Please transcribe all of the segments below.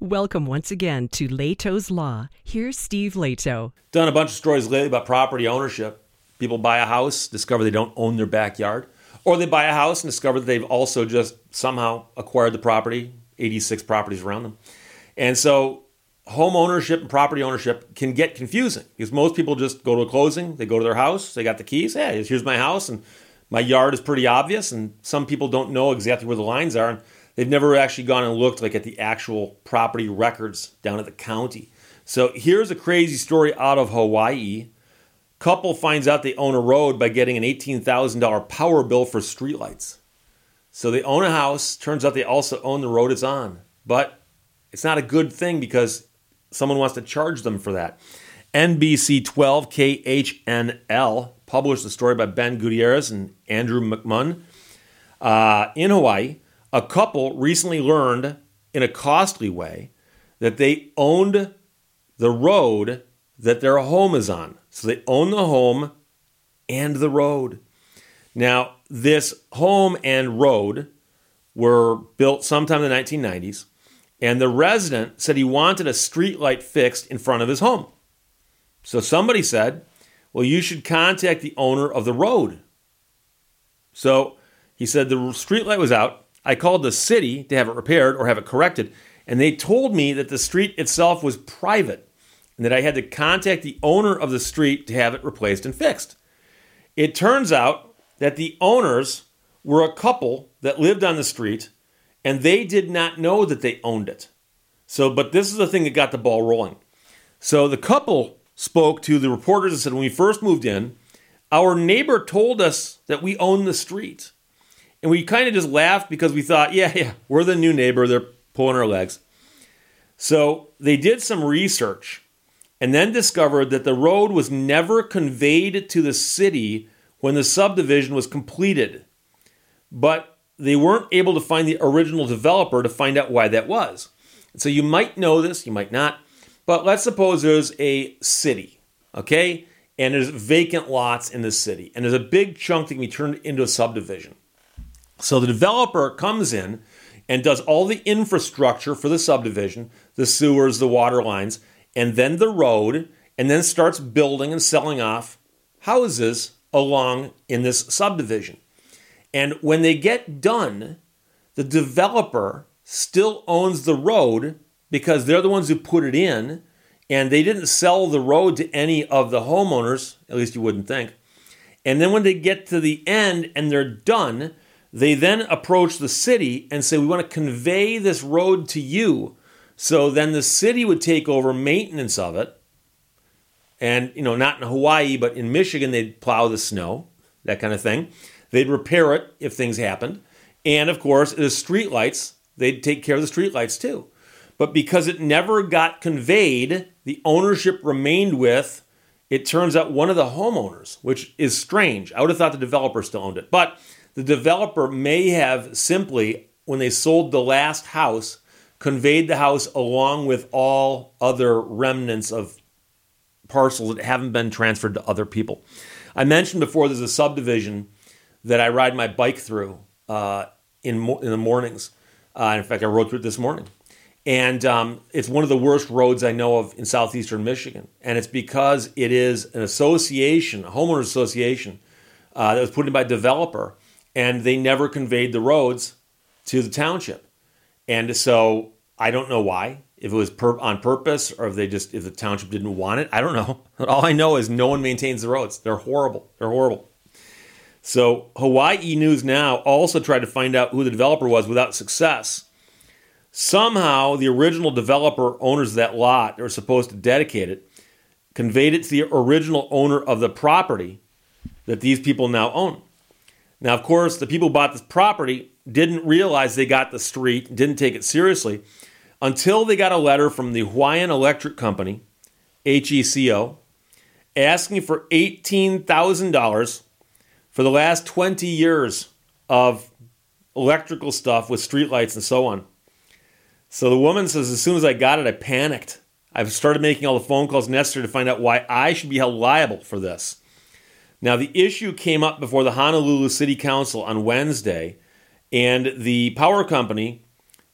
Welcome once again to Lehto's Law. Here's Steve Lehto. Done a bunch of stories lately about property ownership. People buy a house, discover they don't own their backyard, or they buy a house and discover that they've also just somehow acquired the property, 86 properties around them. And so home ownership and property ownership can get confusing because most people just go to a closing, they go to their house, they got the keys, hey, here's my house, and my yard is pretty obvious, and some people don't know exactly where the lines are. And They've never actually gone and looked like at the actual property records down at the county. So here's a crazy story out of Hawaii. Couple finds out they own a road by getting an $18,000 power bill for streetlights. So they own a house, turns out they also own the road it's on. But it's not a good thing because someone wants to charge them for that. NBC 12 KHNL published a story by Ben Gutierrez and Andrew McMunn uh, in Hawaii a couple recently learned in a costly way that they owned the road that their home is on. So they own the home and the road. Now, this home and road were built sometime in the 1990s, and the resident said he wanted a street light fixed in front of his home. So somebody said, Well, you should contact the owner of the road. So he said the street light was out. I called the city to have it repaired or have it corrected, and they told me that the street itself was private and that I had to contact the owner of the street to have it replaced and fixed. It turns out that the owners were a couple that lived on the street and they did not know that they owned it. So, but this is the thing that got the ball rolling. So the couple spoke to the reporters and said, when we first moved in, our neighbor told us that we own the street. And we kind of just laughed because we thought, yeah, yeah, we're the new neighbor. They're pulling our legs. So they did some research and then discovered that the road was never conveyed to the city when the subdivision was completed. But they weren't able to find the original developer to find out why that was. So you might know this, you might not, but let's suppose there's a city, okay? And there's vacant lots in the city, and there's a big chunk that can be turned into a subdivision. So the developer comes in and does all the infrastructure for the subdivision, the sewers, the water lines, and then the road, and then starts building and selling off houses along in this subdivision. And when they get done, the developer still owns the road because they're the ones who put it in, and they didn't sell the road to any of the homeowners, at least you wouldn't think. And then when they get to the end and they're done, they then approach the city and say, We want to convey this road to you. So then the city would take over maintenance of it. And, you know, not in Hawaii, but in Michigan, they'd plow the snow, that kind of thing. They'd repair it if things happened. And of course, the streetlights, they'd take care of the streetlights too. But because it never got conveyed, the ownership remained with, it turns out, one of the homeowners, which is strange. I would have thought the developer still owned it. But the developer may have simply, when they sold the last house, conveyed the house along with all other remnants of parcels that haven't been transferred to other people. I mentioned before there's a subdivision that I ride my bike through uh, in, mo- in the mornings. Uh, in fact, I rode through it this morning. And um, it's one of the worst roads I know of in southeastern Michigan. And it's because it is an association, a homeowners association, uh, that was put in by a developer and they never conveyed the roads to the township. And so I don't know why, if it was per- on purpose or if they just if the township didn't want it. I don't know. All I know is no one maintains the roads. They're horrible. They're horrible. So Hawaii News Now also tried to find out who the developer was without success. Somehow, the original developer owners of that lot that were supposed to dedicate it conveyed it to the original owner of the property that these people now own. Now, of course, the people who bought this property didn't realize they got the street, didn't take it seriously until they got a letter from the Hawaiian Electric Company, HECO, asking for $18,000 for the last 20 years of electrical stuff with streetlights and so on. So the woman says, as soon as I got it, I panicked. I've started making all the phone calls necessary to find out why I should be held liable for this. Now, the issue came up before the Honolulu City Council on Wednesday, and the power company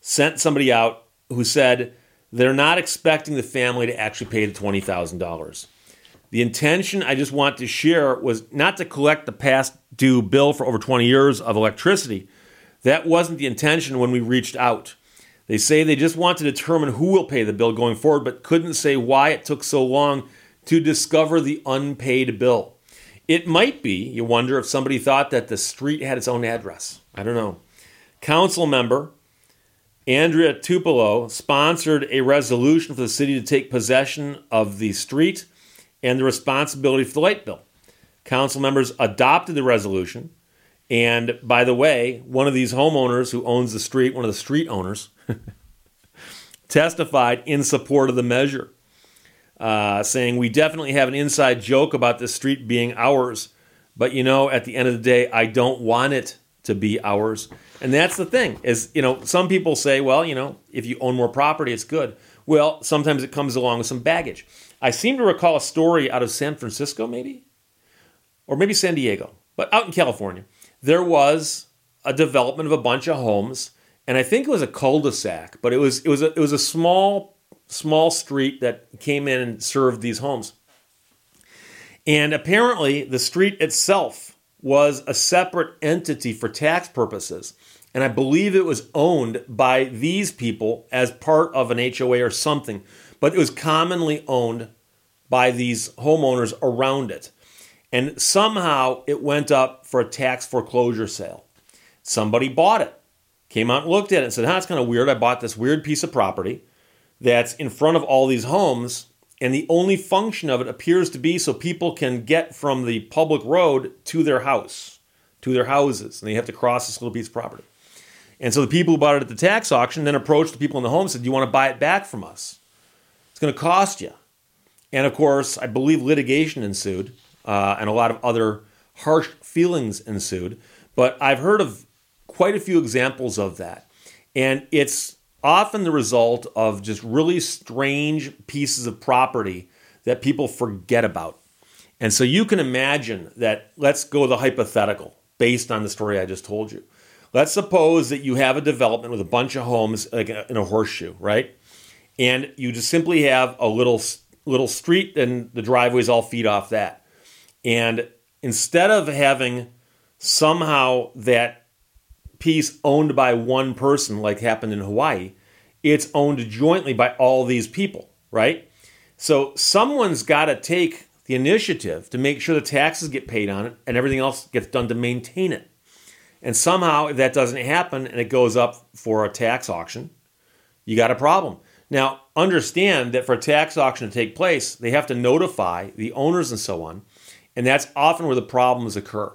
sent somebody out who said They're not expecting the family to actually pay the $20,000. The intention I just want to share was not to collect the past due bill for over 20 years of electricity. That wasn't the intention when we reached out. They say they just want to determine who will pay the bill going forward, but couldn't say why it took so long to discover the unpaid bill. It might be, you wonder, if somebody thought that the street had its own address. I don't know. Council member Andria Tupola sponsored a resolution for the city to take possession of the street and the responsibility for the light bill. Council members adopted the resolution. And by the way, one of these homeowners who owns the street, one of the street owners, testified in support of the measure, uh, saying, We definitely have an inside joke about this street being ours. But you know, at the end of the day, I don't want it to be ours. And that's the thing is, you know, some people say, well, you know, if you own more property, it's good. Well, sometimes it comes along with some baggage. I seem to recall a story out of San Francisco, maybe, or maybe San Diego, but out in California, there was a development of a bunch of homes, and I think it was a cul-de-sac, but it was it was a, it was a small small street that came in and served these homes. And apparently, the street itself was a separate entity for tax purposes. And I believe it was owned by these people as part of an HOA or something, but it was commonly owned by these homeowners around it. And somehow it went up for a tax foreclosure sale. Somebody bought it, came out and looked at it and said, huh, it's kind of weird. I bought this weird piece of property that's in front of all these homes, and the only function of it appears to be so people can get from the public road to their house, to their houses, and they have to cross this little piece of property. And so the people who bought it at the tax auction then approached the people in the home and said, Do you want to buy it back from us? It's going to cost you. And of course, I believe litigation ensued uh, and a lot of other harsh feelings ensued. But I've heard of quite a few examples of that. And it's often the result of just really strange pieces of property that people forget about. And so you can imagine that, let's go the hypothetical based on the story I just told you. Let's suppose that you have a development with a bunch of homes in a horseshoe, right? And you just simply have a little little street and the driveways all feed off that. And instead of having somehow that piece owned by one person like happened in Hawaii, it's owned jointly by all these people, right? So someone's got to take the initiative to make sure the taxes get paid on it and everything else gets done to maintain it. And somehow, if that doesn't happen and it goes up for a tax auction, you got a problem. Now, understand that for a tax auction to take place, they have to notify the owners and so on. And that's often where the problems occur,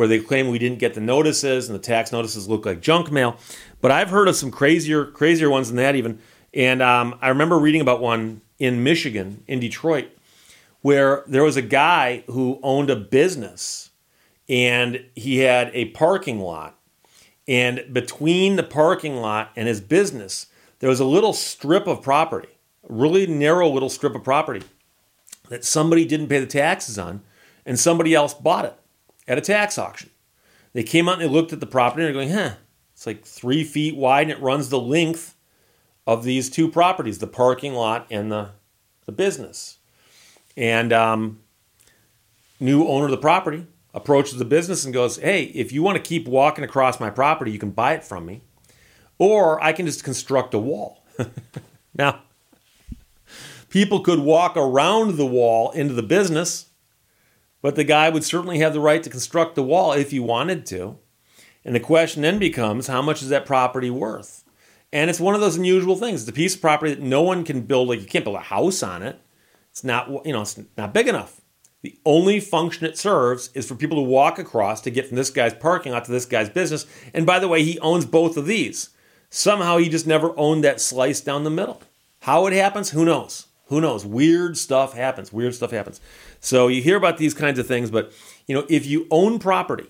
where they claim we didn't get the notices and the tax notices look like junk mail. But I've heard of some crazier, crazier ones than that even. And um, I remember reading about one in Michigan, in Detroit, where there was a guy who owned a business and he had a parking lot. And between the parking lot and his business, there was a little strip of property, a really narrow little strip of property that somebody didn't pay the taxes on, and somebody else bought it at a tax auction. They came out and they looked at the property and they're going, huh, it's like three feet wide and it runs the length of these two properties, the parking lot and the, the business. And um, new owner of the property approaches the business and goes, Hey, if you want to keep walking across my property, you can buy it from me, or I can just construct a wall. now, people could walk around the wall into the business, but the guy would certainly have the right to construct the wall if he wanted to. And the question then becomes how much is that property worth? And it's one of those unusual things. It's a piece of property that no one can build, like you can't build a house on it. It's not, you know, it's not big enough. The only function it serves is for people to walk across to get from this guy's parking lot to this guy's business. And by the way, he owns both of these. Somehow he just never owned that slice down the middle. How it happens, who knows? Who knows? Weird stuff happens. Weird stuff happens. So you hear about these kinds of things, but you know, if you own property,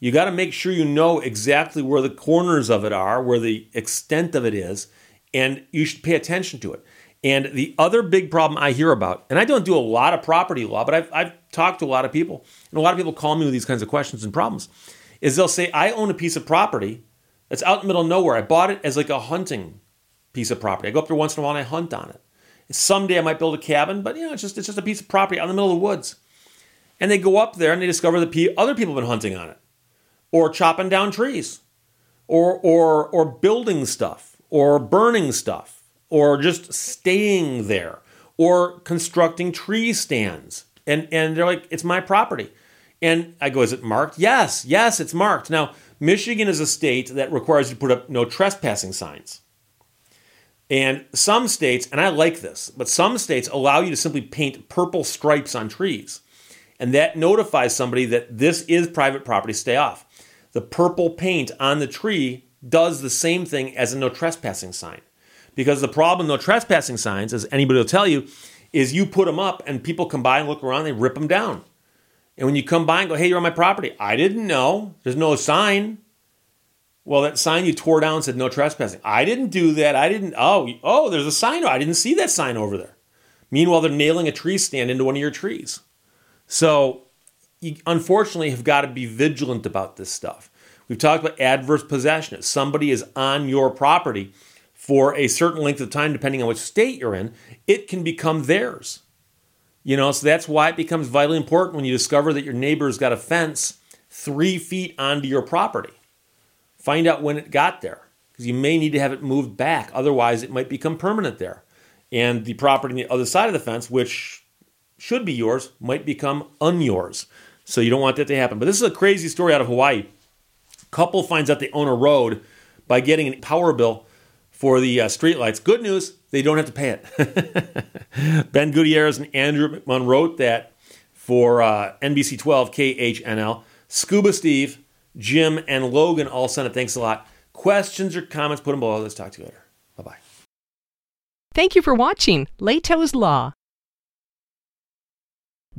you got to make sure you know exactly where the corners of it are, where the extent of it is, and you should pay attention to it. And the other big problem I hear about, and I don't do a lot of property law, but I've, I've talked to a lot of people, and a lot of people call me with these kinds of questions and problems, is they'll say, I own a piece of property that's out in the middle of nowhere. I bought it as like a hunting piece of property. I go up there once in a while and I hunt on it. Someday I might build a cabin, but you know, it's just it's just a piece of property out in the middle of the woods. And they go up there and they discover that other people have been hunting on it, or chopping down trees, or or or building stuff, or burning stuff, or just staying there, or constructing tree stands. And and they're like, it's my property. And I go, is it marked? Yes, yes, it's marked. Now, Michigan is a state that requires you to put up no trespassing signs. And some states, and I like this, but some states allow you to simply paint purple stripes on trees. And that notifies somebody that this is private property, stay off. The purple paint on the tree does the same thing as a no trespassing sign. Because the problem with no trespassing signs, as anybody will tell you, is you put them up and people come by and look around, they rip them down. And when you come by and go, hey, you're on my property, I didn't know. There's no sign. Well, that sign you tore down said no trespassing. I didn't do that. I didn't. Oh, oh, there's a sign. I didn't see that sign over there. Meanwhile, they're nailing a tree stand into one of your trees. So, you unfortunately have got to be vigilant about this stuff. We've talked about adverse possession. If somebody is on your property for a certain length of time, depending on which state you're in, it can become theirs. You know, so that's why it becomes vitally important when you discover that your neighbor's got a fence three feet onto your property. Find out when it got there because you may need to have it moved back. Otherwise, it might become permanent there. And the property on the other side of the fence, which should be yours, might become unyours. So you don't want that to happen. But this is a crazy story out of Hawaii. Couple finds out they own a road by getting a power bill for the uh, streetlights. Good news, they don't have to pay it. ben Gutierrez and Andrew McMahon wrote that for uh, NBC 12 KHNL. Scuba Steve Jim, and Logan all sent it. Thanks a lot. Questions or comments, put them below. Let's talk to you later. Bye bye. Thank you for watching Lehto's Law.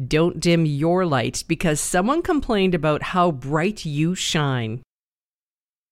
Don't dim your light because someone complained about how bright you shine.